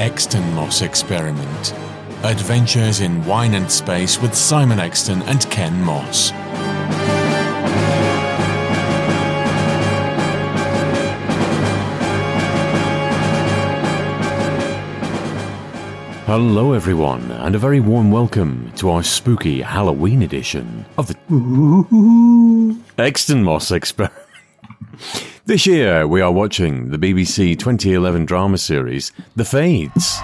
Exton Moss Experiment Adventures in Wine and Space with Simon Exton and Ken Moss. Hello, everyone, and a very warm welcome to our spooky Halloween edition of the Exton Moss Experiment. This year, we are watching the BBC 2011 drama series, The Fades.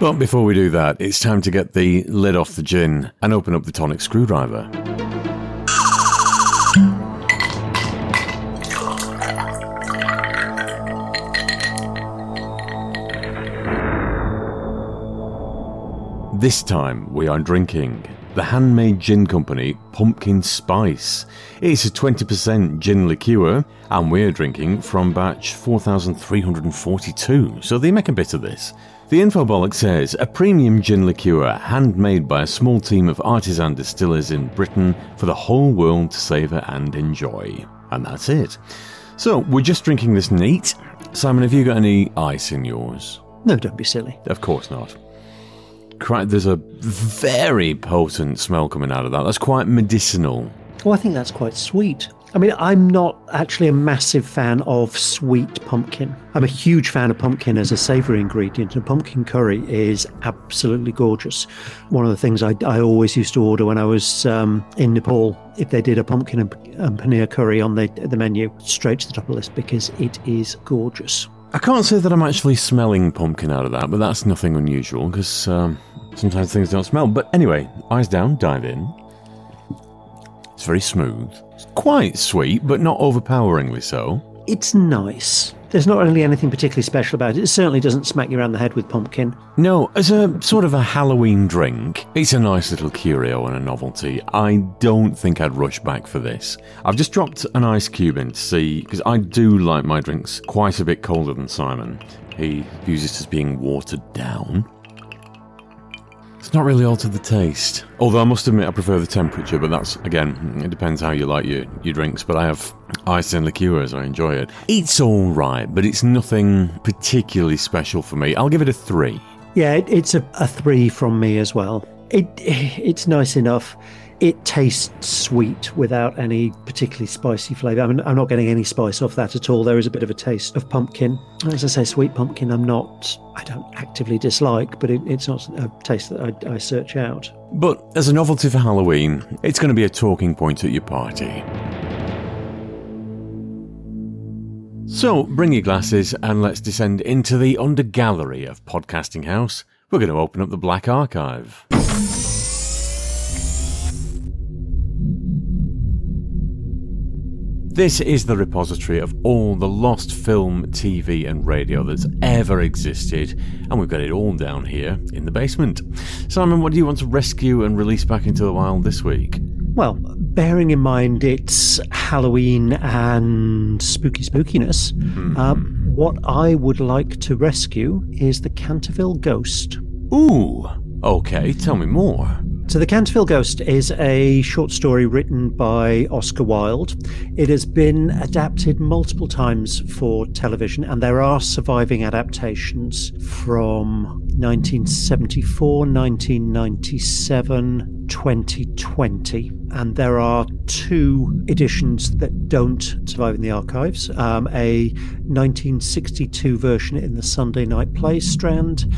But before we do that, it's time to get the lid off the gin and open up the tonic screwdriver. This time we are drinking the handmade gin company Pumpkin Spice. It's a 20% gin liqueur, and we're drinking from batch 4342, so they make a bit of this. The infobolic says a premium gin liqueur handmade by a small team of artisan distillers in Britain for the whole world to savour and enjoy. And that's it. So, we're just drinking this neat. Simon, have you got any ice in yours? No, don't be silly. Of course not. There's a very potent smell coming out of that. That's quite medicinal. Well, I think that's quite sweet. I mean, I'm not actually a massive fan of sweet pumpkin. I'm a huge fan of pumpkin as a savoury ingredient, and pumpkin curry is absolutely gorgeous. One of the things I, I always used to order when I was um, in Nepal, if they did a pumpkin and, and paneer curry on the, the menu, straight to the top of the list because it is gorgeous. I can't say that I'm actually smelling pumpkin out of that, but that's nothing unusual because um, sometimes things don't smell. But anyway, eyes down, dive in. It's very smooth. It's quite sweet, but not overpoweringly so. It's nice. There's not really anything particularly special about it. It certainly doesn't smack you around the head with pumpkin. No, as a sort of a Halloween drink, it's a nice little curio and a novelty. I don't think I'd rush back for this. I've just dropped an ice cube in to see, because I do like my drinks quite a bit colder than Simon. He views it as being watered down. It's not really altered the taste. Although I must admit I prefer the temperature, but that's, again, it depends how you like your, your drinks. But I have ice and liqueurs, I enjoy it. It's alright, but it's nothing particularly special for me. I'll give it a three. Yeah, it, it's a, a three from me as well. It It's nice enough it tastes sweet without any particularly spicy flavour. I mean, I'm not getting any spice off that at all. There is a bit of a taste of pumpkin. As I say, sweet pumpkin, I'm not, I don't actively dislike, but it, it's not a taste that I, I search out. But as a novelty for Halloween, it's going to be a talking point at your party. So, bring your glasses and let's descend into the under gallery of Podcasting House. We're going to open up the Black Archive. This is the repository of all the lost film, TV, and radio that's ever existed, and we've got it all down here in the basement. Simon, what do you want to rescue and release back into the wild this week? Well, bearing in mind it's Halloween and spooky spookiness, mm-hmm. uh, what I would like to rescue is the Canterville Ghost. Ooh, okay, tell me more. So, The Canterville Ghost is a short story written by Oscar Wilde. It has been adapted multiple times for television, and there are surviving adaptations from 1974, 1997, 2020. And there are two editions that don't survive in the archives um, a 1962 version in the Sunday Night Play Strand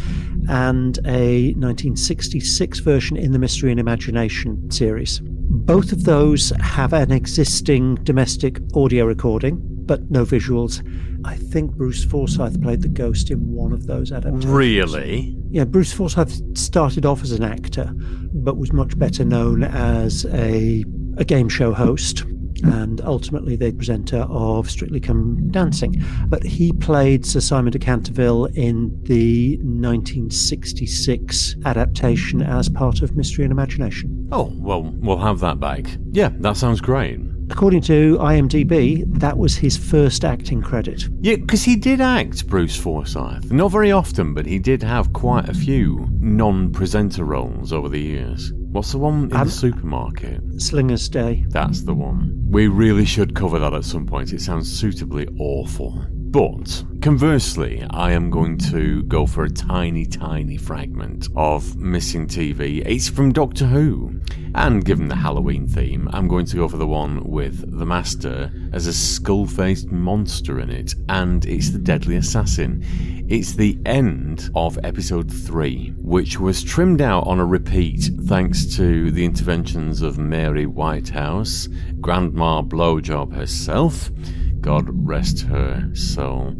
and a 1966 version in the Mystery and Imagination series. Both of those have an existing domestic audio recording, but no visuals. I think Bruce Forsyth played the ghost in one of those adaptations. Really? Yeah, Bruce Forsyth started off as an actor, but was much better known as a, a game show host and ultimately the presenter of Strictly Come Dancing. But he played Sir Simon de Canterville in the 1966 adaptation as part of Mystery and Imagination. Oh, well, we'll have that back. Yeah, that sounds great. According to IMDb, that was his first acting credit. Yeah, because he did act Bruce Forsyth. Not very often, but he did have quite a few non presenter roles over the years. What's the one in Um, the supermarket? Slinger's Day. That's the one. We really should cover that at some point. It sounds suitably awful. But conversely, I am going to go for a tiny, tiny fragment of missing TV. It's from Doctor Who. And given the Halloween theme, I'm going to go for the one with the Master as a skull faced monster in it, and it's the Deadly Assassin. It's the end of episode 3, which was trimmed out on a repeat thanks to the interventions of Mary Whitehouse, Grandma Blowjob herself. God rest her soul.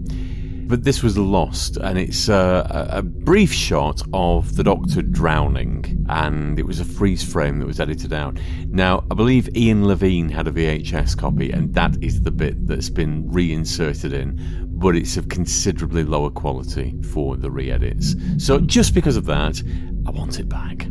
But this was lost, and it's a, a brief shot of the Doctor drowning, and it was a freeze frame that was edited out. Now, I believe Ian Levine had a VHS copy, and that is the bit that's been reinserted in, but it's of considerably lower quality for the re edits. So, just because of that, I want it back.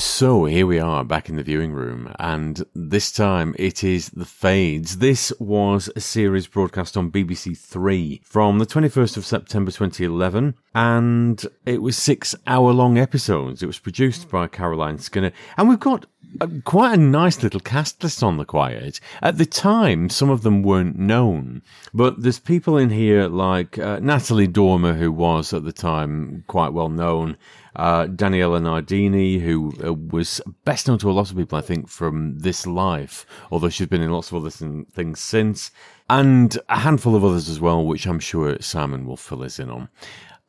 So here we are back in the viewing room, and this time it is The Fades. This was a series broadcast on BBC Three from the 21st of September 2011, and it was six hour long episodes. It was produced by Caroline Skinner, and we've got a, quite a nice little cast list on the quiet. At the time, some of them weren't known, but there's people in here like uh, Natalie Dormer, who was at the time quite well known. Uh, Daniela Nardini, who uh, was best known to a lot of people, I think, from This Life, although she's been in lots of other things since, and a handful of others as well, which I'm sure Simon will fill us in on.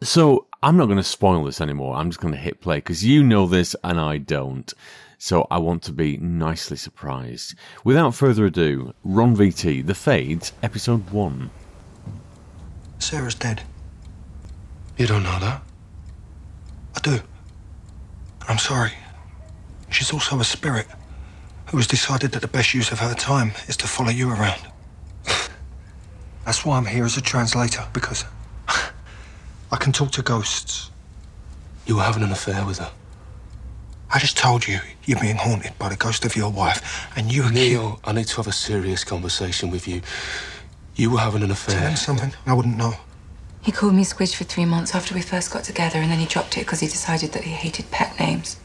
So I'm not going to spoil this anymore. I'm just going to hit play because you know this and I don't. So I want to be nicely surprised. Without further ado, Ron VT, The Fades, Episode 1. Sarah's dead. You don't know that? I do. I'm sorry. She's also a spirit who has decided that the best use of her time is to follow you around. That's why I'm here as a translator, because I can talk to ghosts. You were having an affair with her. I just told you you're being haunted by the ghost of your wife, and you Neil, I need to have a serious conversation with you. You were having an affair. Tell him something I wouldn't know. He called me Squidge for three months after we first got together, and then he dropped it because he decided that he hated pet names.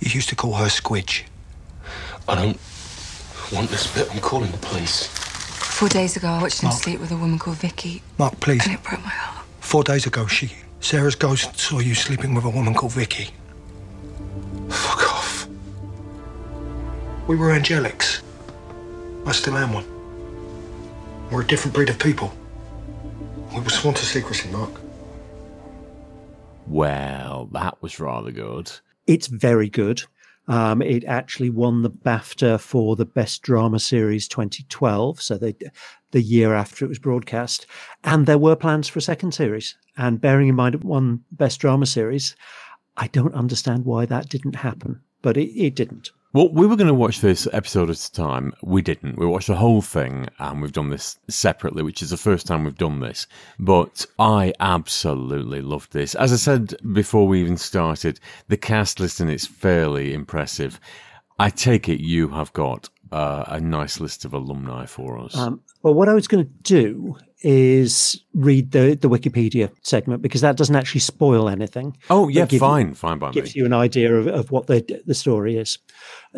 You used to call her Squidge. I don't want this bit. I'm calling the police. Four days ago, I watched him Mark. sleep with a woman called Vicky, Mark, please. and it broke my heart. Four days ago, she, Sarah's ghost, saw you sleeping with a woman called Vicky. Fuck off. We were angelics. I still am one. We're a different breed of people. We were sworn to secrecy, Mark. Well, that was rather good. It's very good. Um, it actually won the BAFTA for the Best Drama Series 2012, so they, the year after it was broadcast. And there were plans for a second series. And bearing in mind it won Best Drama Series, I don't understand why that didn't happen, but it, it didn't. Well, we were going to watch this episode at a time. We didn't. We watched the whole thing, and we've done this separately, which is the first time we've done this. But I absolutely loved this. As I said before we even started, the cast listing it's fairly impressive. I take it you have got uh, a nice list of alumni for us. Um, well, what I was going to do is read the, the Wikipedia segment because that doesn't actually spoil anything. oh, yeah, give you- fine, fine by me. gives you an idea of, of what the the story is.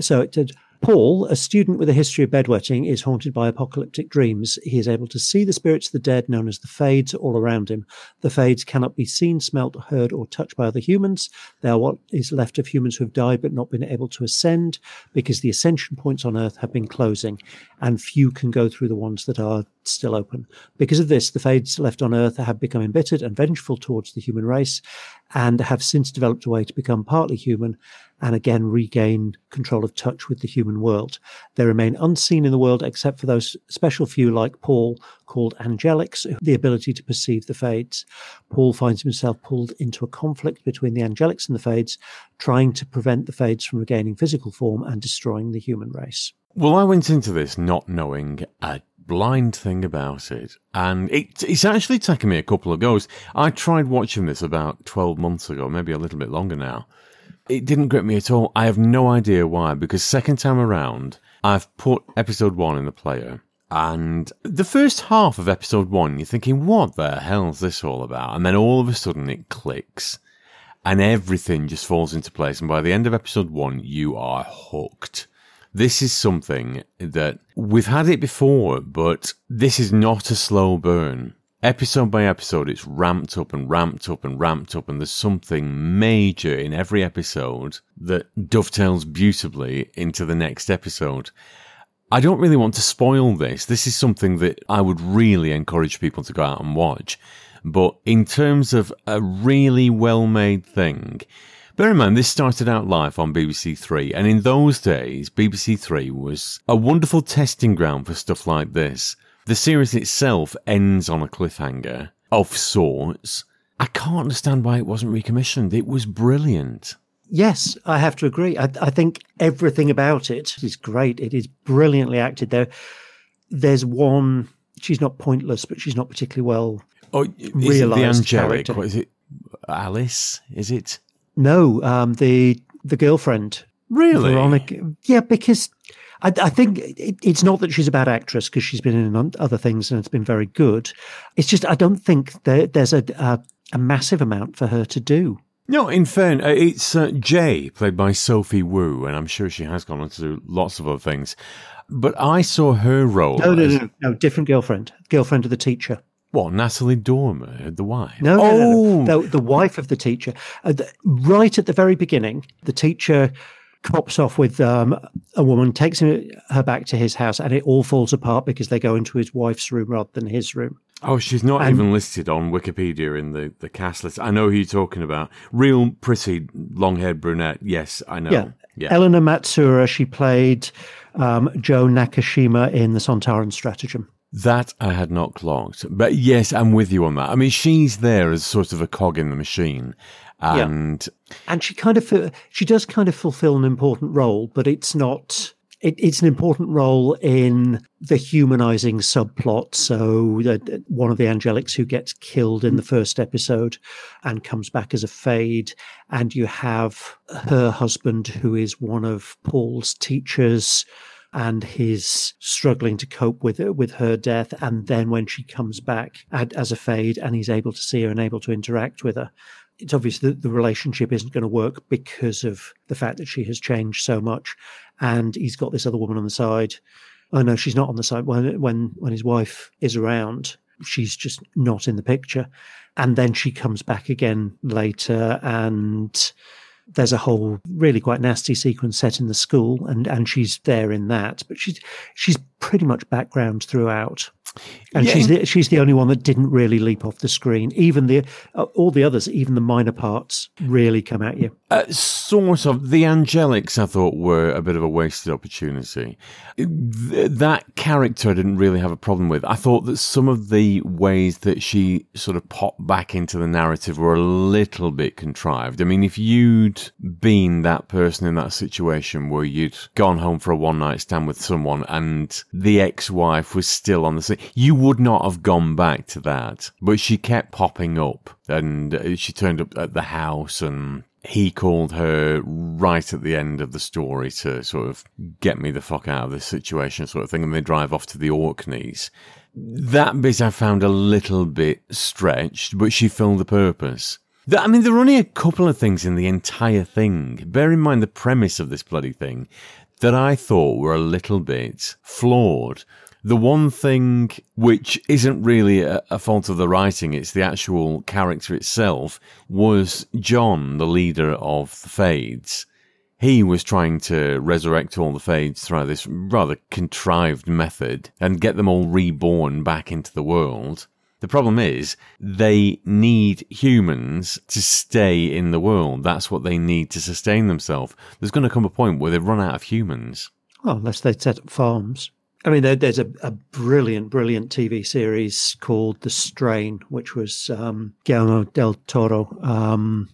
So it said, Paul, a student with a history of bedwetting, is haunted by apocalyptic dreams. He is able to see the spirits of the dead, known as the Fades, all around him. The Fades cannot be seen, smelt, heard, or touched by other humans. They are what is left of humans who have died but not been able to ascend because the ascension points on Earth have been closing, and few can go through the ones that are still open. Because of this, the Fades left on Earth have become embittered and vengeful towards the human race and have since developed a way to become partly human and again regain control of touch with the human world. They remain unseen in the world except for those special few like Paul called angelics, the ability to perceive the fades. Paul finds himself pulled into a conflict between the angelics and the fades, trying to prevent the fades from regaining physical form and destroying the human race. Well, I went into this not knowing a blind thing about it, and it, it's actually taken me a couple of goes. I tried watching this about 12 months ago, maybe a little bit longer now. It didn't grip me at all. I have no idea why, because second time around, I've put episode one in the player. And the first half of episode one, you're thinking, what the hell's this all about? And then all of a sudden it clicks and everything just falls into place. And by the end of episode one, you are hooked. This is something that we've had it before, but this is not a slow burn. Episode by episode, it's ramped up and ramped up and ramped up, and there's something major in every episode that dovetails beautifully into the next episode. I don't really want to spoil this. This is something that I would really encourage people to go out and watch. But in terms of a really well made thing, Bear in mind, this started out live on BBC Three, and in those days, BBC Three was a wonderful testing ground for stuff like this. The series itself ends on a cliffhanger of sorts. I can't understand why it wasn't recommissioned. It was brilliant. Yes, I have to agree. I, I think everything about it is great. It is brilliantly acted. There, there's one. She's not pointless, but she's not particularly well Oh, is it realised the angelic? character. What is it? Alice? Is it? No, um, the the girlfriend, Really? Veronica. Yeah, because I, I think it, it's not that she's a bad actress because she's been in other things and it's been very good. It's just I don't think there, there's a, a a massive amount for her to do. No, in fairness, uh, it's uh, Jay, played by Sophie Wu, and I'm sure she has gone on to do lots of other things. But I saw her role. No, no, no, no, different girlfriend, girlfriend of the teacher. What, Natalie Dormer, the wife? No, no, no, oh, no, the, the wife of the teacher. Uh, the, right at the very beginning, the teacher cops off with um, a woman, takes him, her back to his house, and it all falls apart because they go into his wife's room rather than his room. Oh, she's not And- even listed on Wikipedia in the, the cast list. I know who you're talking about. Real pretty, long haired brunette. Yes, I know. Yeah. Yeah. Eleanor Matsura, she played um, Jo Nakashima in The Sontaran Stratagem. That I had not clocked. But yes, I'm with you on that. I mean, she's there as sort of a cog in the machine. And And she kind of, she does kind of fulfill an important role, but it's not, it, it's an important role in the humanizing subplot. So that one of the angelics who gets killed in the first episode and comes back as a fade. And you have her husband, who is one of Paul's teachers and he's struggling to cope with it, with her death. And then when she comes back as a fade and he's able to see her and able to interact with her, it's obvious that the relationship isn't going to work because of the fact that she has changed so much. And he's got this other woman on the side. Oh no, she's not on the side when when when his wife is around. She's just not in the picture. And then she comes back again later and there's a whole really quite nasty sequence set in the school and and she's there in that but she's she's pretty much background throughout and Yeah. she's the, she's the only one that didn't really leap off the screen even the uh, all the others even the minor parts really come at you Uh, sort of. The Angelics, I thought, were a bit of a wasted opportunity. Th- that character I didn't really have a problem with. I thought that some of the ways that she sort of popped back into the narrative were a little bit contrived. I mean, if you'd been that person in that situation where you'd gone home for a one night stand with someone and the ex wife was still on the scene, you would not have gone back to that. But she kept popping up and uh, she turned up at the house and he called her right at the end of the story to sort of get me the fuck out of this situation sort of thing and they drive off to the Orkneys. That bit I found a little bit stretched, but she filled the purpose. I mean, there are only a couple of things in the entire thing. Bear in mind the premise of this bloody thing that I thought were a little bit flawed. The one thing which isn't really a, a fault of the writing, it's the actual character itself, was John, the leader of the Fades. He was trying to resurrect all the Fades through this rather contrived method and get them all reborn back into the world. The problem is they need humans to stay in the world. That's what they need to sustain themselves. There's going to come a point where they run out of humans. Well, unless they set up farms. I mean, there, there's a, a, brilliant, brilliant TV series called The Strain, which was um, Guillermo del Toro. Um,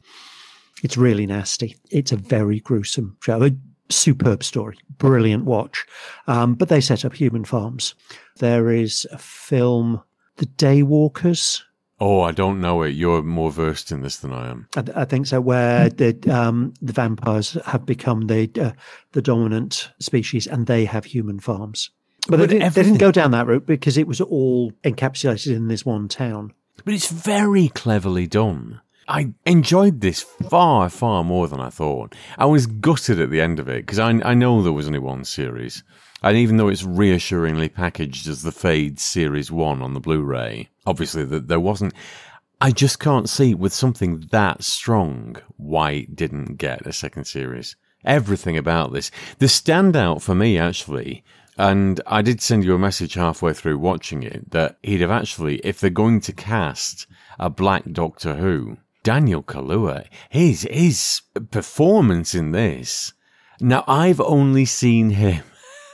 it's really nasty. It's a very gruesome show. A superb story, brilliant watch. Um, but they set up human farms. There is a film, The Daywalkers. Oh, I don't know it. You're more versed in this than I am. I, I think so. Where the um, the vampires have become the uh, the dominant species, and they have human farms. But, but they, didn't, they, didn't, go down that route because it was all encapsulated in this one town. But it's very cleverly done. I enjoyed this far, far more than I thought. I was gutted at the end of it because I, I know there was only one series. And even though it's reassuringly packaged as the Fade Series 1 on the Blu ray, obviously that there wasn't. I just can't see with something that strong why it didn't get a second series. Everything about this. The standout for me, actually, and I did send you a message halfway through watching it that he'd have actually, if they're going to cast a black Doctor Who, Daniel Kaluuya, his his performance in this. Now I've only seen him.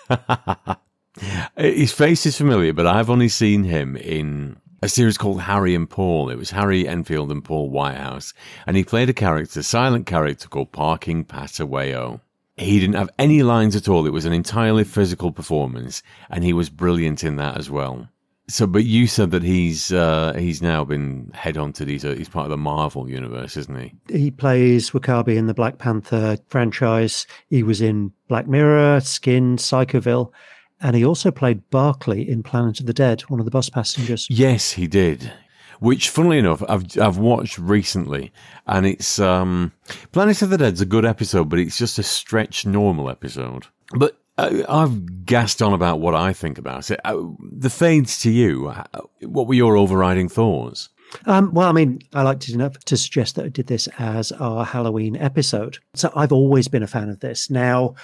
his face is familiar, but I've only seen him in a series called Harry and Paul. It was Harry Enfield and Paul Whitehouse, and he played a character, a silent character called Parking Pat Away-O. He didn't have any lines at all. It was an entirely physical performance, and he was brilliant in that as well. So, but you said that he's uh, he's now been headhunted. He's a, he's part of the Marvel universe, isn't he? He plays W'Kabi in the Black Panther franchise. He was in Black Mirror, Skin, Psychoville, and he also played Barclay in Planet of the Dead, one of the bus passengers. Yes, he did which, funnily enough, I've I've watched recently, and it's um, Planet of the Dead's a good episode, but it's just a stretch normal episode. But uh, I've gassed on about what I think about it. Uh, the fades to you. Uh, what were your overriding thoughts? Um, well, I mean, I liked it enough to suggest that I did this as our Halloween episode. So I've always been a fan of this. Now,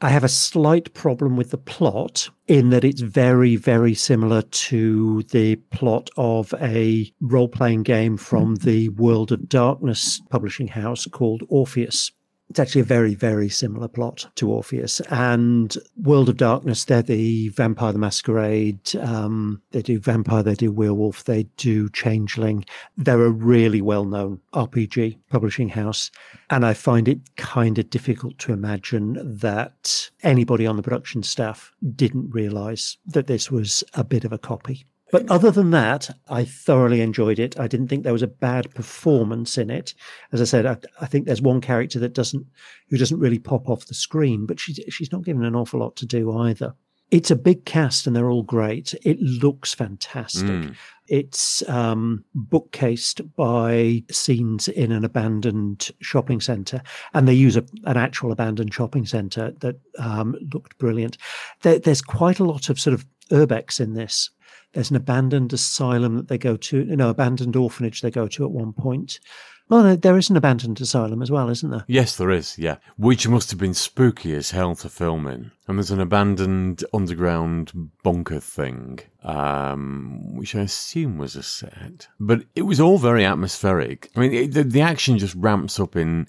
I have a slight problem with the plot in that it's very, very similar to the plot of a role playing game from the World of Darkness publishing house called Orpheus. It's actually a very, very similar plot to Orpheus. And World of Darkness, they're the Vampire the Masquerade. Um, they do Vampire, they do Werewolf, they do Changeling. They're a really well known RPG publishing house. And I find it kind of difficult to imagine that anybody on the production staff didn't realize that this was a bit of a copy. But other than that, I thoroughly enjoyed it. I didn't think there was a bad performance in it. As I said, I, I think there's one character that doesn't, who doesn't really pop off the screen, but she's she's not given an awful lot to do either. It's a big cast and they're all great. It looks fantastic. Mm. It's um, bookcased by scenes in an abandoned shopping centre, and they use a, an actual abandoned shopping centre that um, looked brilliant. There, there's quite a lot of sort of urbex in this. There's an abandoned asylum that they go to, you know, abandoned orphanage they go to at one point. Well, there is an abandoned asylum as well, isn't there? Yes, there is, yeah. Which must have been spooky as hell to film in. And there's an abandoned underground bunker thing, um, which I assume was a set. But it was all very atmospheric. I mean, it, the, the action just ramps up in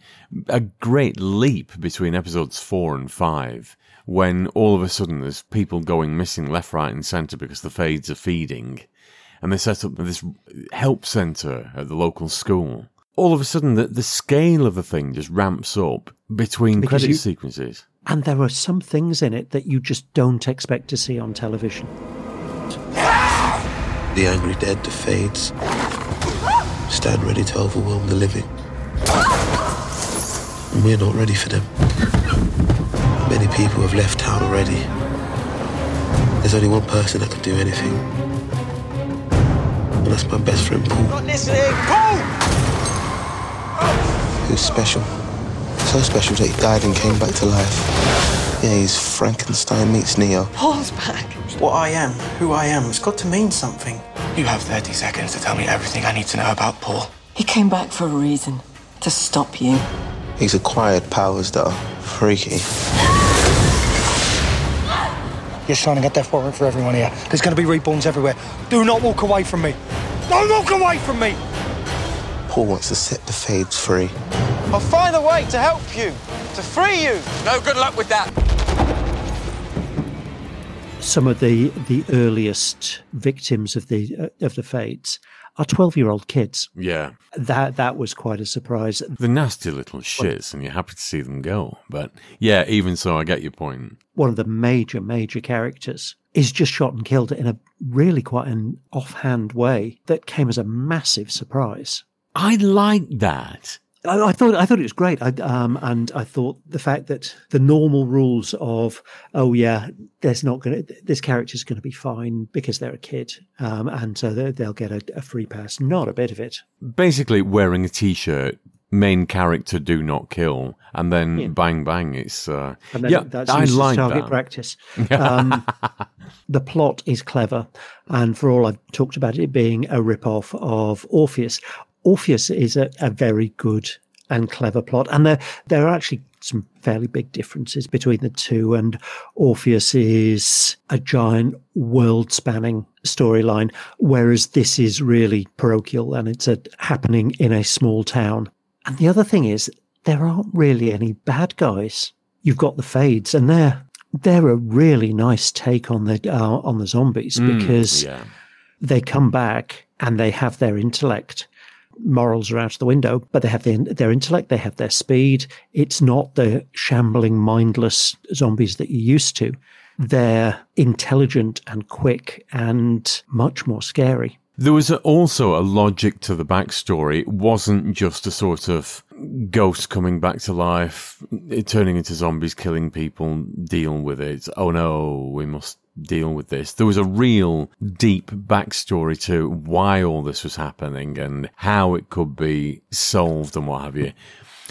a great leap between episodes four and five when all of a sudden there's people going missing left, right, and centre because the fades are feeding. And they set up this help centre at the local school. All of a sudden, the, the scale of the thing just ramps up between because credit you, sequences. And there are some things in it that you just don't expect to see on television. The angry dead, the fades, stand ready to overwhelm the living. And we're not ready for them. Many people have left town already. There's only one person that can do anything. And that's my best friend, Paul. Not listening! Paul! Who's special. So special that he died and came back to life. Yeah, he's Frankenstein meets Neo. Paul's back. What I am, who I am, it's got to mean something. You have 30 seconds to tell me everything I need to know about Paul. He came back for a reason. To stop you. He's acquired powers that are freaky. You're shining a death warrant for everyone here. There's going to be reborns everywhere. Do not walk away from me. Don't walk away from me! Paul wants to set the Fades free. I'll find a way to help you, to free you. No good luck with that. Some of the the earliest victims of the uh, of the fades are twelve year old kids. Yeah. That that was quite a surprise. The nasty little shits, and you're happy to see them go. But yeah, even so, I get your point. One of the major major characters is just shot and killed in a really quite an offhand way that came as a massive surprise. I like that. I, I thought I thought it was great, I, um, and I thought the fact that the normal rules of oh yeah, there's not going to this character's going to be fine because they're a kid, um, and so they- they'll get a, a free pass. Not a bit of it. Basically, wearing a t-shirt, main character do not kill, and then Yeah. bang bang. It's uh, yeah, that's I like target that. practice. Um, the plot is clever, and for all I've talked about it being a rip-off of Orpheus, Orpheus is a, a very good and clever plot, and there there are actually some fairly big differences between the two. And Orpheus is a giant world-spanning storyline, whereas this is really parochial and it's a, happening in a small town. And the other thing is, there aren't really any bad guys. You've got the Fades, and they're they're a really nice take on the uh, on the zombies Mm, because yeah. they come back and they have their intellect. Morals are out of the window, but they have their, their intellect, they have their speed. It's not the shambling, mindless zombies that you're used to. They're intelligent and quick and much more scary. There was also a logic to the backstory. It wasn't just a sort of ghost coming back to life, turning into zombies, killing people, deal with it. Oh no, we must deal with this. There was a real deep backstory to why all this was happening and how it could be solved and what have you.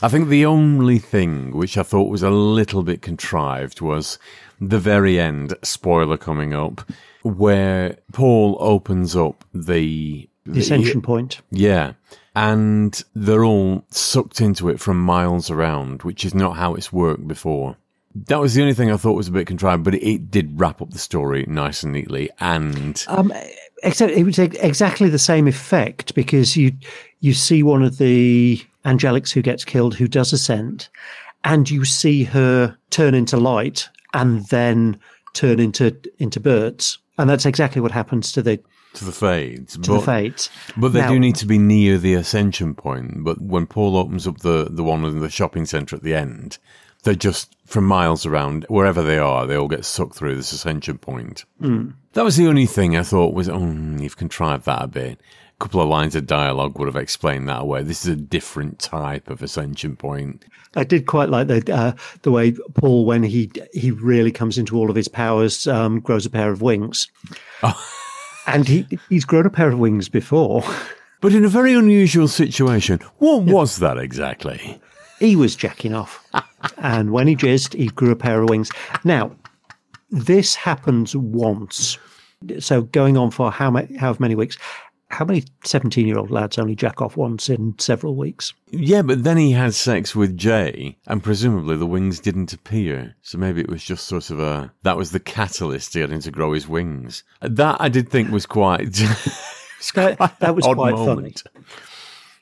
I think the only thing which I thought was a little bit contrived was the very end, spoiler coming up, where Paul opens up the The ascension point. yeah. And they're all sucked into it from miles around, which is not how it's worked before. That was the only thing I thought was a bit contrived, but it, it did wrap up the story nice and neatly. And Um, except it was ex- exactly the same effect because you you see one of the angelics who gets killed who does ascend, and you see her turn into light and then turn into into birds, and that's exactly what happens to the to the fades. to the fates. But they Now- do need to be near the ascension point. But when Paul opens up the, the one in the shopping centre at the end, they're just from miles around, wherever they are, they all get sucked through this ascension point. Mm. That was the only thing I thought was, oh, you've contrived that a bit. A couple of lines of dialogue would have explained that away. This is a different type of ascension point. I did quite like the uh, the way Paul, when he he really comes into all of his powers, um, grows a pair of wings, and he he's grown a pair of wings before. But in a very unusual situation. What was that exactly? He was jacking off, and when he jizzed, he grew a pair of wings. Now, this happens once, so going on for how many how many weeks? How many seventeen-year-old lads only jack off once in several weeks? Yeah, but then he had sex with Jay, and presumably the wings didn't appear. So maybe it was just sort of a that was the catalyst to get him to grow his wings. That I did think was quite. That, that was quite moment.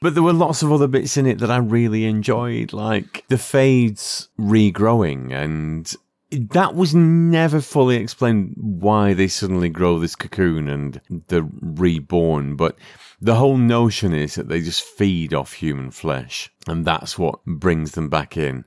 But there were lots of other bits in it that I really enjoyed, like the fades regrowing, and that was never fully explained why they suddenly grow this cocoon and they're reborn. But the whole notion is that they just feed off human flesh, and that's what brings them back in.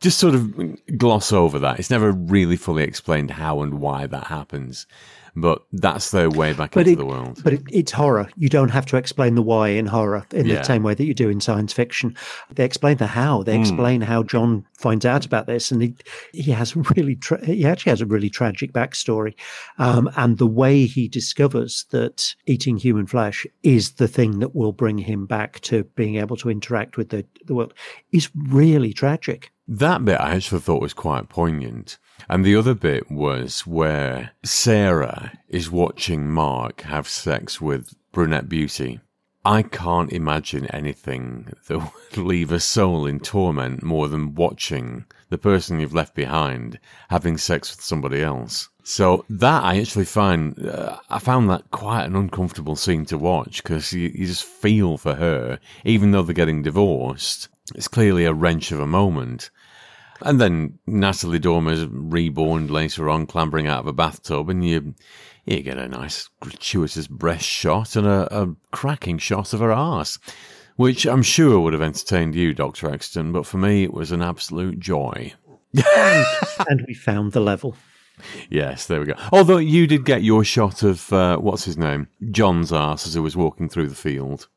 Just sort of gloss over that. It's never really fully explained how and why that happens, but that's their way back But into it, the world. but it, it's horror. You don't have to explain the why in horror in Yeah. the same way that you do in science fiction. They explain the how. They Mm. explain how John finds out about this, and he he has a really tra- he actually has a really tragic backstory, um, and the way he discovers that eating human flesh is the thing that will bring him back to being able to interact with the the world is really tragic. That bit I actually thought was quite poignant. And the other bit was where Sarah is watching Mark have sex with Brunette Beauty. I can't imagine anything that would leave a soul in torment more than watching the person you've left behind having sex with somebody else. So that I actually find, uh, I found that quite an uncomfortable scene to watch because you, you just feel for her, even though they're getting divorced. It's clearly a wrench of a moment. And then Natalie Dormer's reborn later on, clambering out of a bathtub, and you you get a nice gratuitous breast shot and a, a cracking shot of her arse, which I'm sure would have entertained you, Doctor Exton, but for me it was an absolute joy. and, and we found the level. Yes, there we go. Although you did get your shot of uh, what's his name, John's ass as he was walking through the field,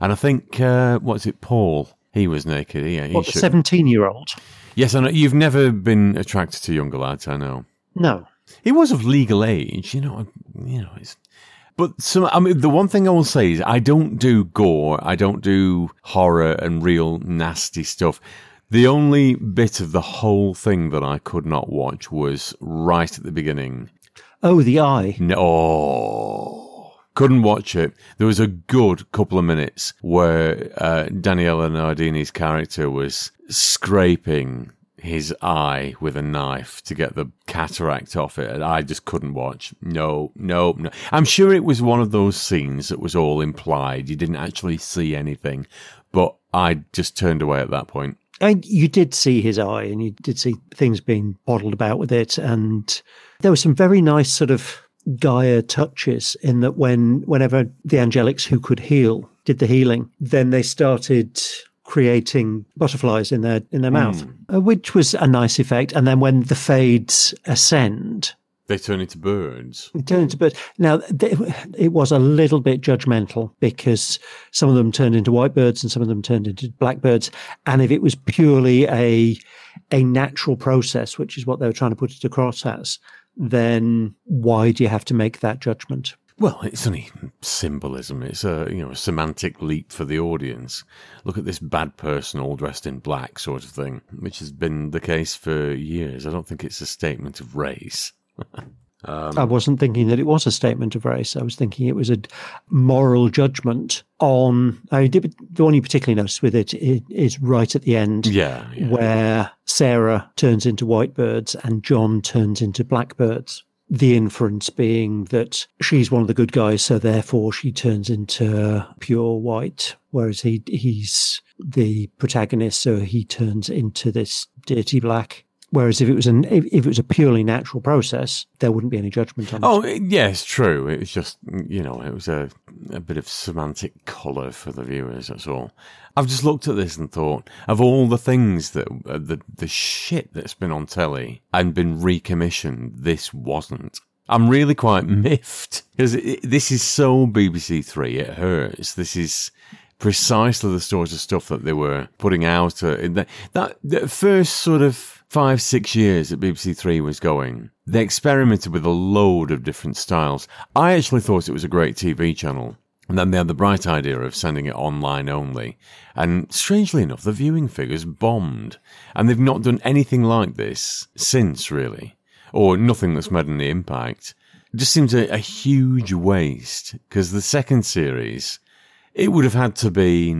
and I think uh, what's it, Paul? He was naked. Yeah, he What, the 17 year old? Yes, I know. You've never been attracted to younger lads. I know. No. He was of legal age, you know. You know, it's, but some. I mean, the one thing I will say is I don't do gore. I don't do horror and real nasty stuff. The only bit of the whole thing that I could not watch was right at the beginning. Oh, the eye. No, couldn't watch it. There was a good couple of minutes where uh, Daniela Nardini's character was scraping his eye with a knife to get the cataract off it, and I just couldn't watch. No, no, no. I'm sure it was one of those scenes that was all implied. You didn't actually see anything, but I just turned away at that point. And you did see his eye and you did see things being bottled about with it. And there were some very nice sort of Gaia touches in that when, whenever the angelics who could heal did the healing, then they started creating butterflies in their, in their mouth, uh, which was a nice effect. And then when the fades ascend, They turn into birds. it turned into birds. Now, th- it was a little bit judgmental because some of them turned into white birds and some of them turned into blackbirds. And if it was purely a a natural process, which is what they were trying to put it across as, then why do you have to make that judgment? Well, it's only symbolism. It's a you know a semantic leap for the audience. Look at this bad person all dressed in black, sort of thing, which has been the case for years. I don't think it's a statement of race. Um, I wasn't thinking that it was a statement of race. I was thinking it was a moral judgment on. I did, the one you particularly noticed with it i- right at the end. Yeah, yeah. where Sarah turns into white birds and John turns into blackbirds. The inference being that she's one of the good guys, so therefore she turns into pure white, whereas he he's the protagonist, so he turns into this dirty black. Whereas if it was an if, if it was a purely natural process, there wouldn't be any judgment on it. Oh, yes, true. It was just, you know, it was a, a bit of semantic colour for the viewers, that's all. I've just looked at this and thought of all the things that, uh, the, the shit that's been on telly and been recommissioned, this wasn't. I'm really quite miffed because this is so BBC Three, it hurts. This is precisely the sort of stuff that they were putting out. Uh, in that, that, that first sort of five, six years that BBC Three was going, they experimented with a load of different styles. I actually thought it was a great TV channel. And then they had the bright idea of sending it online only. And strangely enough, the viewing figures bombed. And they've not done anything like this since, really. Or nothing that's made any impact. It just seems a, a huge waste. Because the second series, it would have had to be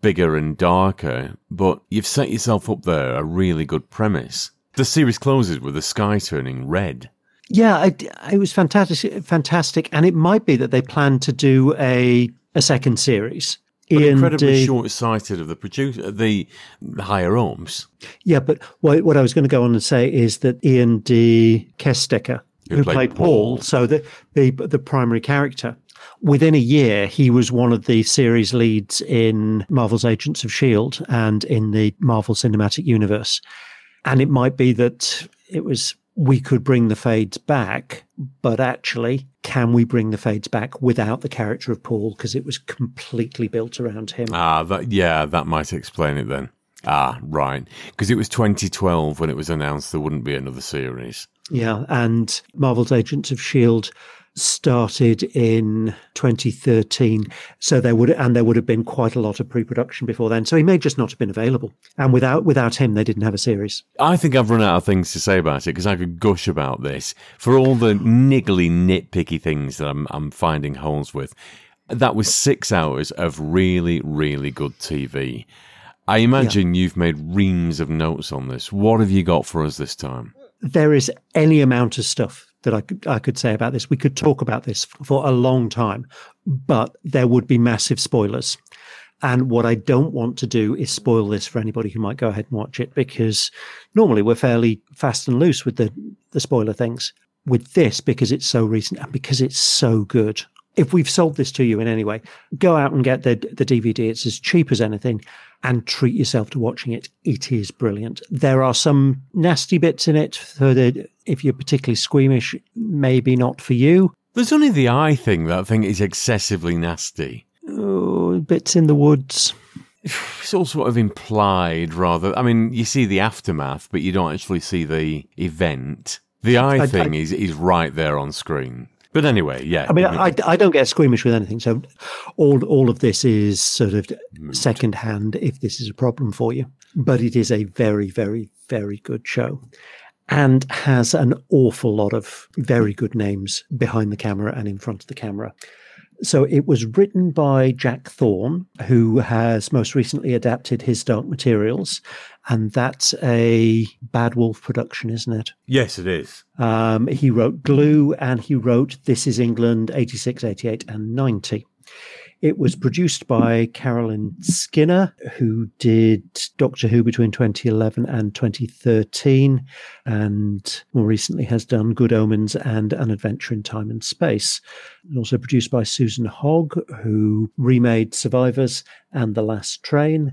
bigger and darker, but you've set yourself up there a really good premise. The series closes with the sky turning red. Yeah, it, it was fantastic, fantastic, and it might be that they plan to do a a second series. But Ian incredibly short-sighted of the producer, uh, the higher ups. Yeah, but what, what I was going to go on and say is that Iain De Caestecker, Who who, played played, Paul. Paul, so the, the the primary character, within a year he was one of the series leads in Marvel's Agents of Shield and in the Marvel Cinematic Universe, and it might be that it was we could bring the fades back, but actually, can we bring the fades back without the character of Paul because it was completely built around him? Ah, that yeah, that might explain it then. Ah, right, because it was 2012 when it was announced there wouldn't be another series. Yeah, and Marvel's Agents of Shield started in 2013, so there would and there would have been quite a lot of pre-production before then. So he may just not have been available, and without without him, they didn't have a series. I think I've run out of things to say about it because I could gush about this for all the niggly, nitpicky things that I'm, I'm finding holes with. That was six hours of really, really good TV. I imagine you've made reams of notes on this. What have you got for us this time? There is any amount of stuff that I could, I could say about this. We could talk about this for a long time, but there would be massive spoilers. And what I don't want to do is spoil this for anybody who might go ahead and watch it because normally we're fairly fast and loose with the, the spoiler things. With this, because it's so recent and because it's so good, if we've sold this to you in any way, go out and get the, the DVD. It's as cheap as anything and treat yourself to watching it. It is brilliant. There are some nasty bits in it for the, if you're particularly squeamish, maybe not for you. There's only the eye thing that thing is excessively nasty. Oh, bits in the woods. It's all sort of implied, rather. I mean, you see the aftermath, but you don't actually see the event. The eye I- thing I- is, is right there on screen. But anyway, yeah. I mean, I, I don't get squeamish with anything. So all all of this is sort of second hand if this is a problem for you. But it is a very, very, very good show and has an awful lot of very good names behind the camera and in front of the camera. So it was written by Jack Thorne, who has most recently adapted his Dark Materials, and that's a Bad Wolf production, isn't it? yes, it is. Um, he wrote Glue and he wrote This Is England 86, 88, and 90. It was produced by Caroline Skinner, who did Doctor Who between 2011 and 2013, and more recently has done Good Omens and An Adventure in Time and Space. Also produced by Susan Hogg, who remade Survivors and The Last Train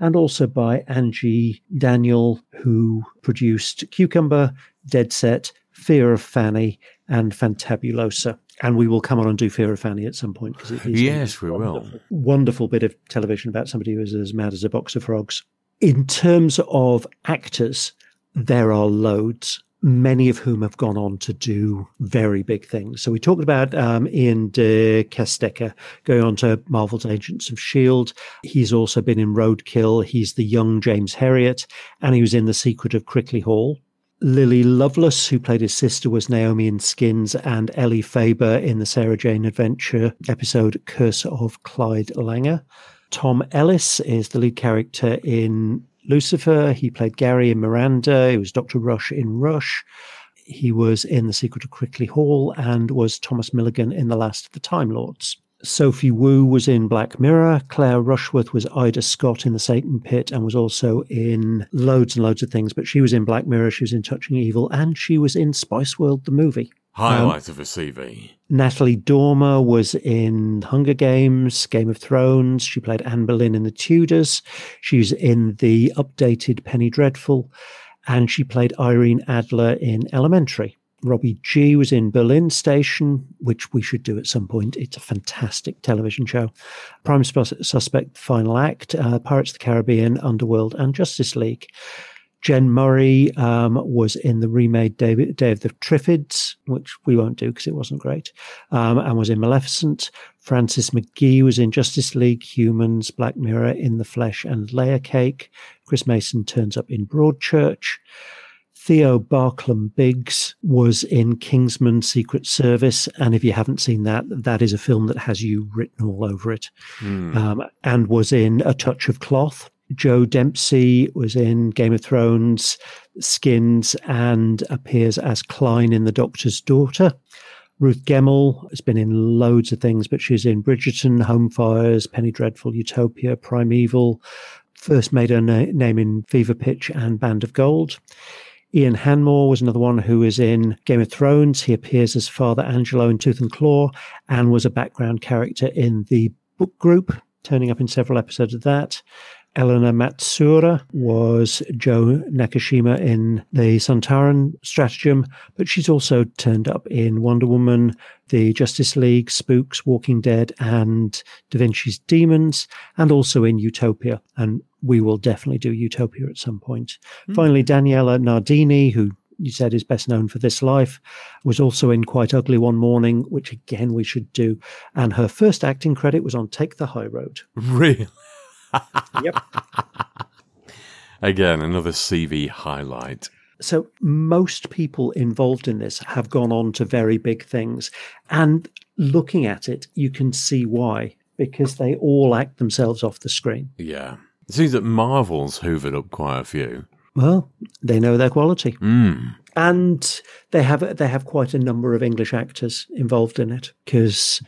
and also by Angie Daniel, who produced Cucumber, Dead Set, Fear of Fanny, and Fantabulosa. And we will come on and do Fear of Fanny at some point because it is Yes, we a will. wonderful, wonderful bit of television about somebody who is as mad as a box of frogs. In terms of actors, there are loads. Many of whom have gone on to do very big things. So we talked about um, Iain De Caestecker going on to Marvel's Agents of S.H.I.E.L.D. He's also been in Roadkill. He's the young James Herriot, and he was in The Secret of Crickley Hall. Lily Loveless, who played his sister, was Naomi in Skins, and Ellie Faber in the Sarah Jane Adventure episode Curse of Clyde Langer. Tom Ellis is the lead character in Lucifer. He played Gary in Miranda. He was Dr. Rush in Rush. He was in The Secret of Crickley Hall and was Thomas Milligan in The Last of the Time Lords. Sophie Wu was in Black Mirror. Claire Rushbrook was Ida Scott in The Satan Pit and was also in loads and loads of things. But she was in Black Mirror, she was in Touching Evil, and she was in Spice World, the movie. Highlight of a CV. Natalie Dormer was in Hunger Games, Game of Thrones. She played Anne Boleyn in The Tudors. She was in the updated Penny Dreadful, and she played Irene Adler in Elementary. Robbie Gee was in Berlin Station, which we should do at some point. It's a fantastic television show. Prime Suspect, Final Act, uh, Pirates of the Caribbean, Underworld, and Justice League. Jenn Murray um, was in the remade Day, Day of the Triffids, which we won't do because it wasn't great, um, and was in Maleficent. Francis Magee was in Justice League, Humans, Black Mirror, In the Flesh, and Layer Cake. Chris Mason turns up in Broadchurch. Theo Barklem Biggs was in Kingsman Secret Service. And if you haven't seen that, that is a film that has you written all over it. Um, and was in A Touch of Cloth. Joe Dempsie was in Game of Thrones, Skins, and appears as Cline in The Doctor's Daughter. Ruth Gemmell has been in loads of things, but she's in Bridgerton, Home Fires, Penny Dreadful, Utopia, Primeval. First made her na- name in Fever Pitch and Band of Gold. Ian Hanmore was another one who is in Game of Thrones. He appears as Father Angelo in Tooth and Claw and was a background character in the book group, turning up in several episodes of that. Eleanor Matsuura was Jo Nakashima in the Sontaran stratagem, but she's also turned up in Wonder Woman, the Justice League, Spooks, Walking Dead, and Da Vinci's Demons, and also in Utopia. And we will definitely do Utopia at some point. Hmm. Finally, Daniela Nardini, who you said is best known for This Life, was also in Quite Ugly One Morning, which again we should do. And her first acting credit was on Take the High Road. Really? Yep. Again, another CV highlight. So most people involved in this have gone on to very big things. And looking at it, you can see why, because they all act themselves off the screen. Yeah. It seems that Marvel's hoovered up quite a few. Well, they know their quality. Mm. and they have they have quite a number of English actors involved in it because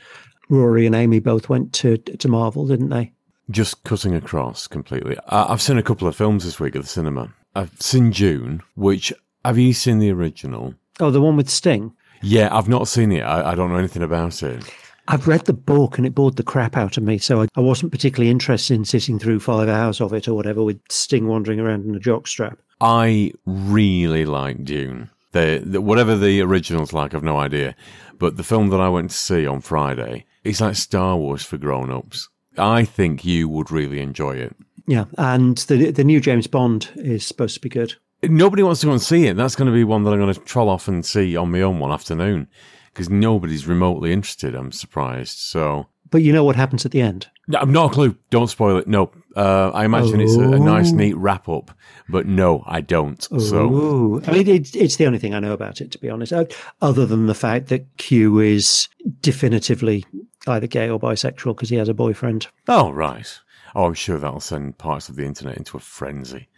Rory and Amy both went to to Marvel, didn't they? Just cutting across completely. I- I've seen a couple of films this week at the cinema. I've seen Dune, which have you seen the original? Oh, the one with Sting. Yeah, I've not seen it. I, I don't know anything about it. I've read the book and it bored the crap out of me, so I, I wasn't particularly interested in sitting through five hours of it or whatever with Sting wandering around in a jockstrap. I really like Dune. The, the whatever the original's like, I've no idea. But the film that I went to see on Friday, it's like Star Wars for grown-ups. I think you would really enjoy it. Yeah, and the the new James Bond is supposed to be good. Nobody wants to go and see it. That's going to be one that I'm going to troll off and see on my own one afternoon because nobody's remotely interested. I'm surprised. So But you know what happens at the end? No, I've no clue. Don't spoil it. No, uh, I imagine it's a, a nice, Oh. neat wrap up, but no, I don't. So I mean, it's, it's the only thing I know about it, to be honest, Uh, other than the fact that Q is definitively either gay or bisexual because he has a boyfriend. Oh, right. Oh, I'm sure that'll send parts of the internet into a frenzy.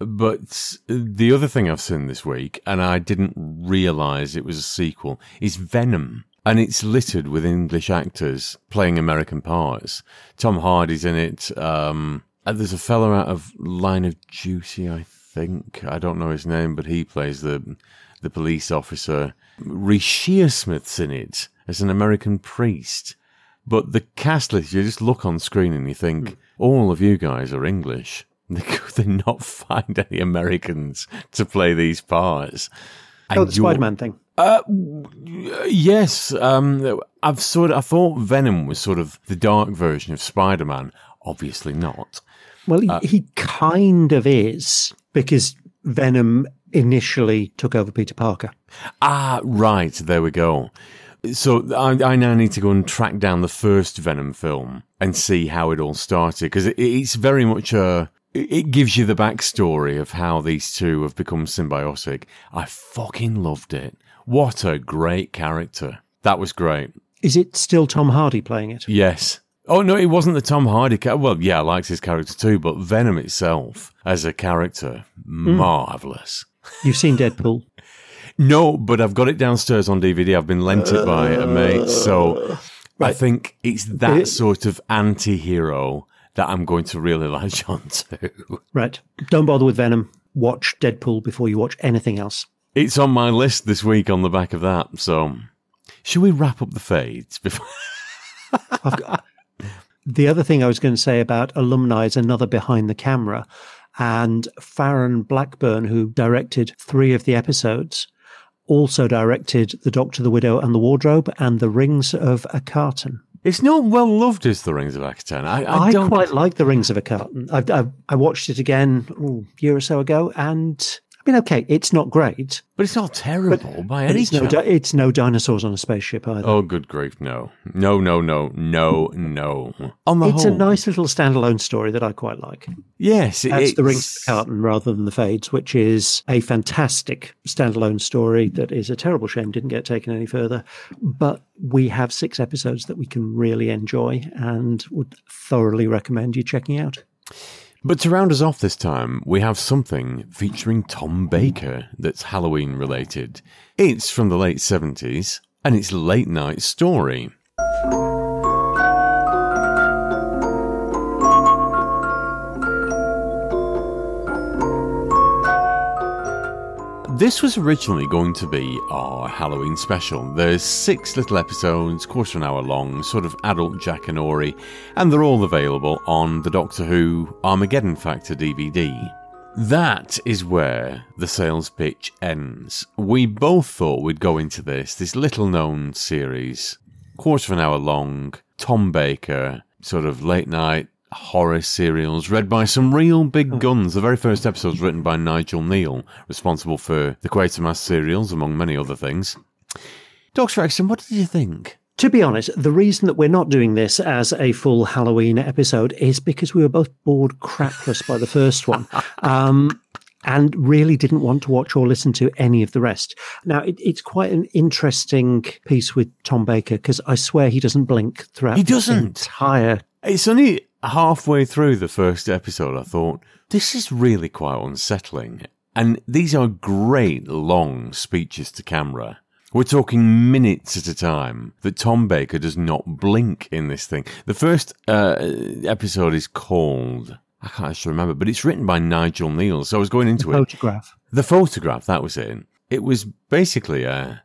But the other thing I've seen this week, and I didn't realize it was a sequel, is Venom. And it's littered with English actors playing American parts. Tom Hardy's in it. Um, and there's a fellow out of Line of Duty, I think. I don't know his name, but he plays the the police officer. Reece Shearsmith's in it as an American priest. But the cast list, you just look on screen and you think, all of you guys are English. They could not find any Americans to play these parts. Oh, And the Spider Man thing. Uh, yes, um, I've sort of, I thought Venom was sort of the dark version of Spider Man. Obviously not. Well, he, Uh, he kind of is because Venom initially took over Peter Parker. Ah, right. There we go. So I, I now need to go and track down the first Venom film and see how it all started because it, it's very much a. It gives you the backstory of how these two have become symbiotic. I fucking loved it. What a great character. That was great. Is it still Tom Hardy playing it? Yes. Oh no, it wasn't the Tom Hardy. Ca- well, yeah, I liked his character too, but Venom itself as a character, hmm. marvelous. You've seen Deadpool. No, but I've got it downstairs on DVD. I've been lent it by a mate, so I think it's that sort of anti-hero that I'm going to really latch on to. Right. Don't bother with Venom. Watch Deadpool before you watch anything else. It's on my list this week on the back of that. So, should we wrap up the fades before? got... The other thing I was going to say about alumni is another behind the camera. And Farren Blackburn, who directed three of the episodes, also directed The Doctor, the Widow, and the Wardrobe and The Rings of Akhaten. It's not well loved as the Rings of Akhaten. I, I, I, don't quite like The Rings of Akhaten. I, I, I watched it again ooh, a year or so ago, and I mean, okay, it's not great, but it's not terrible by but any it's no, chance. di- it's no dinosaurs on a spaceship either. Oh, good grief! No, no, no, no, no, no. On the it's whole, a nice little standalone story that I quite like. yes. That's the Rings it's- of Carton rather than the Fades, which is a fantastic standalone story that is a terrible shame didn't get taken any further. But we have six episodes that we can really enjoy and would thoroughly recommend you checking out. But to round us off this time, we have something featuring Tom Baker that's Halloween related. It's from the late 70s, and it's Late Night Story. This was originally going to be our Halloween special. There's six little episodes, quarter of an hour long, sort of adult Jackanory, and they're all available on the Doctor Who Armageddon Factor DVD. That is where the sales pitch ends. We both thought we'd go into this, this little known series, quarter of an hour long, Tom Baker, sort of late night horror serials read by some real big guns. The very first episode was written by Nigel Kneale, responsible for the Quatermass serials, among many other things. Dr. Exton, what did you think? To be honest, the reason that we're not doing this as a full Halloween episode is because we were both bored crapless by the first one. Um, and really didn't want to watch or listen to any of the rest. Now, it, it's quite an interesting piece with Tom Baker because I swear he doesn't blink throughout He doesn't. entire It's only halfway through the first episode, I thought, this is really quite unsettling. And these are great long speeches to camera. We're talking minutes at a time that Tom Baker does not blink in this thing. The first uh, episode is called, I can't actually remember, but it's written by Nigel Kneale. So I was going into The it. photograph. The photograph, that was it. It was basically a.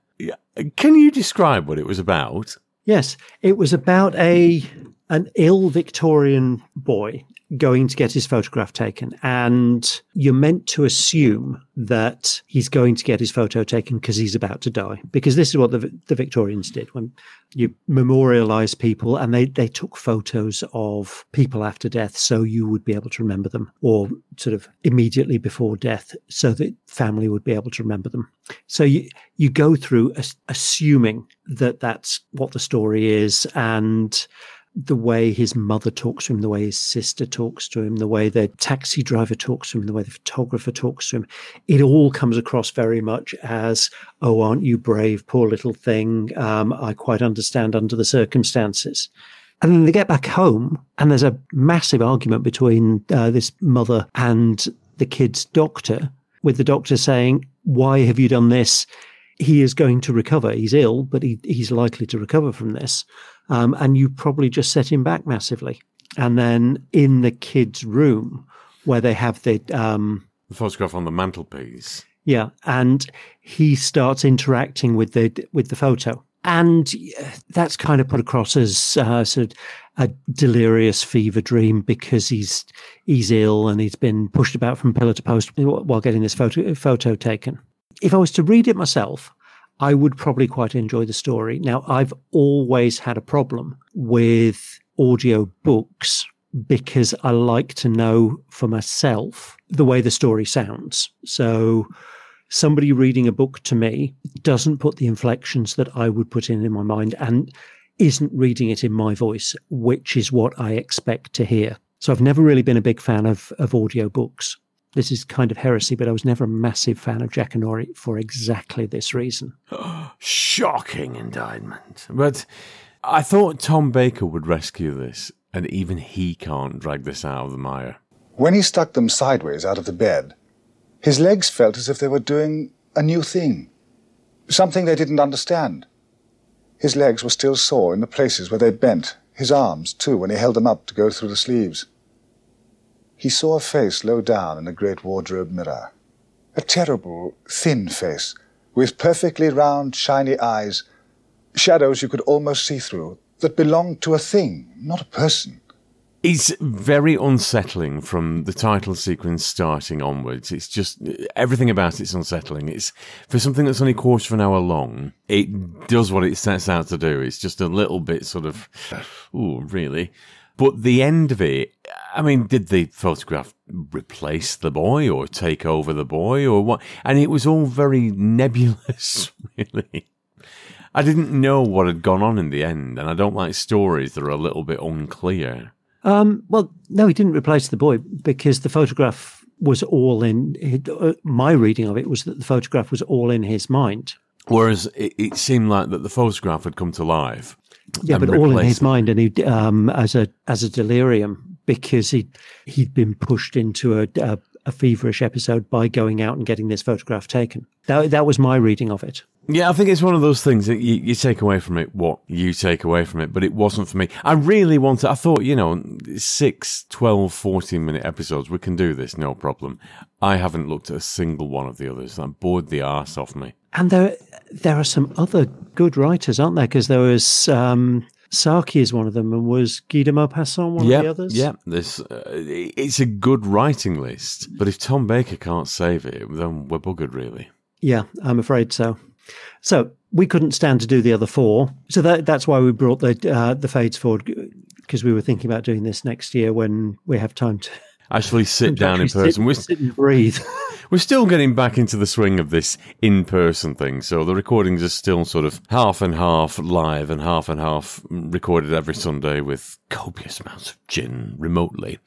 Can you describe what it was about? Yes, it was about a an ill Victorian boy going to get his photograph taken, and you're meant to assume that he's going to get his photo taken because he's about to die. Because this is what the the Victorians did when you memorialize people, and they they took photos of people after death, so you would be able to remember them, or sort of immediately before death, so that family would be able to remember them. So you you go through as, assuming that that's what the story is, and the way his mother talks to him, the way his sister talks to him, the way the taxi driver talks to him, the way the photographer talks to him, it all comes across very much as, "Oh, aren't you brave, poor little thing? Um, I quite understand under the circumstances." And then they get back home, and there's a massive argument between uh, this mother and the kid's doctor, with the doctor saying, Why have you done this? He is going to recover. He's ill, but he, he's likely to recover from this. Um, and you probably just set him back massively. And then in the kid's room, where they have the um, The photograph on the mantelpiece. yeah, and he starts interacting with the with the photo, and uh, that's kind of put across as uh, sort of a delirious fever dream because he's he's ill and he's been pushed about from pillar to post while getting this photo photo taken. If I was to read it myself, I would probably quite enjoy the story. Now, I've always had a problem with audio books because I like to know for myself the way the story sounds. So somebody reading a book to me doesn't put the inflections that I would put in in my mind and isn't reading it in my voice, which is what I expect to hear. So I've never really been a big fan of, of audio books. This is kind of heresy, but I was never a massive fan of Jackanory for exactly this reason. Shocking indictment. But I thought Tom Baker would rescue this, and even he can't drag this out of the mire. When he stuck them sideways out of the bed, his legs felt as if they were doing a new thing, something they didn't understand. His legs were still sore in the places where they bent, his arms, too, when he held them up to go through the sleeves. He saw a face low down in a great wardrobe mirror. A terrible, thin face, with perfectly round, shiny eyes, shadows you could almost see through, that belonged to a thing, not a person. It's very unsettling from the title sequence starting onwards. It's just everything about it's unsettling. It's for something that's only a quarter of an hour long. It does what it sets out to do. It's just a little bit sort of, ooh, really. But the end of it, I mean, did the photograph replace the boy or take over the boy or what? And it was all very nebulous, really. I didn't know what had gone on in the end, and I don't like stories that are a little bit unclear. Um, well, no, he didn't replace the boy because the photograph was all in. It, uh, my reading of it was that the photograph was all in his mind. Whereas it, it seemed like that the photograph had come to life. Yeah, but all in his mind, and he um, as a as a delirium because he he'd been pushed into a, a a feverish episode by going out and getting this photograph taken. That that was my reading of it. Yeah, I think it's one of those things that you, you take away from it what you take away from it, but it wasn't for me. I really wanted, I thought, you know, six, 12, 14 minute episodes, we can do this, no problem. I haven't looked at a single one of the others. That bored the arse off me. And there there are some other good writers, aren't there? Because there was um, Saki is one of them, and was Guy de Maupassant one yeah, of the others? Yeah, this, uh, it's a good writing list, but if Tom Baker can't save it, then we're buggered, really. Yeah, I'm afraid so. So we couldn't stand to do the other four, so that that's why we brought the uh, the fades forward because we were thinking about doing this next year when we have time to Actually, sit down in person. Sit, We're, sit and breathe. We're still getting back into the swing of this in person thing. So the recordings are still sort of half and half live and half and half recorded every Sunday with copious amounts of gin remotely.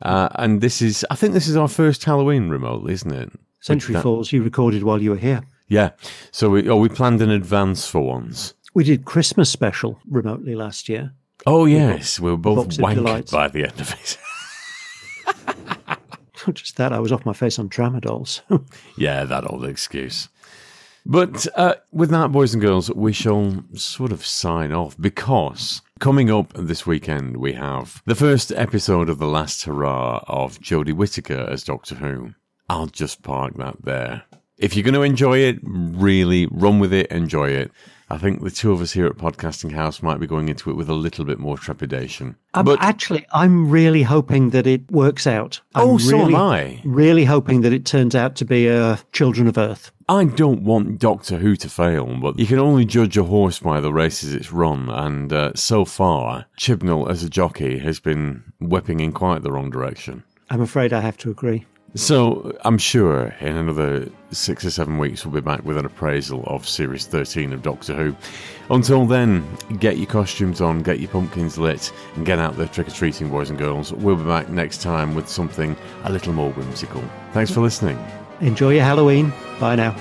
Uh, and this is, I think this is our first Halloween remotely, isn't it? Century That- Falls, you recorded while you were here. Yeah. So we, oh, we planned in advance for once. We did Christmas special remotely last year. Oh yes, we were both Box of wankered delights. by the end of it. Not just that, I was off my face on tramadols. yeah, that old excuse. But uh, with that, boys and girls, we shall sort of sign off because coming up this weekend we have the first episode of The Last Hurrah of Jodie Whittaker as Doctor Who. I'll just park that there. If you're going to enjoy it, really run with it, enjoy it. I think the two of us here at Podcasting House might be going into it with a little bit more trepidation. Um, but actually, I'm really hoping that it works out. I'm Oh, so am really, I. Really hoping that it turns out to be a Children of Earth. I don't want Doctor Who to fail, but you can only judge a horse by the races it's run, and uh, so far, Chibnall as a jockey has been whipping in quite the wrong direction. I'm afraid I have to agree. So I'm sure in another six or seven weeks we'll be back with an appraisal of Series 13 of Doctor Who. Until then, get your costumes on, get your pumpkins lit, and get out there trick-or-treating, boys and girls. We'll be back next time with something a little more whimsical. Thanks for listening. Enjoy your Halloween. Bye now.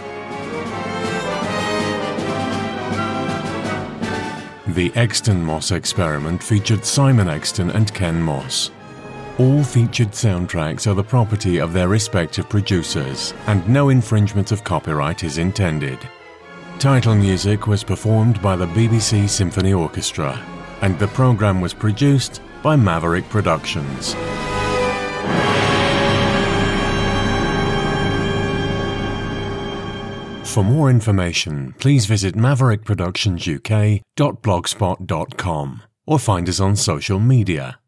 The Exton Moss experiment featured Simon Exton and Ken Moss. All featured soundtracks are the property of their respective producers, and no infringement of copyright is intended. Title music was performed by the BBC Symphony Orchestra, and the program was produced by Maverick Productions. For more information, please visit maverickproductionsuk.blogspot.com or find us on social media.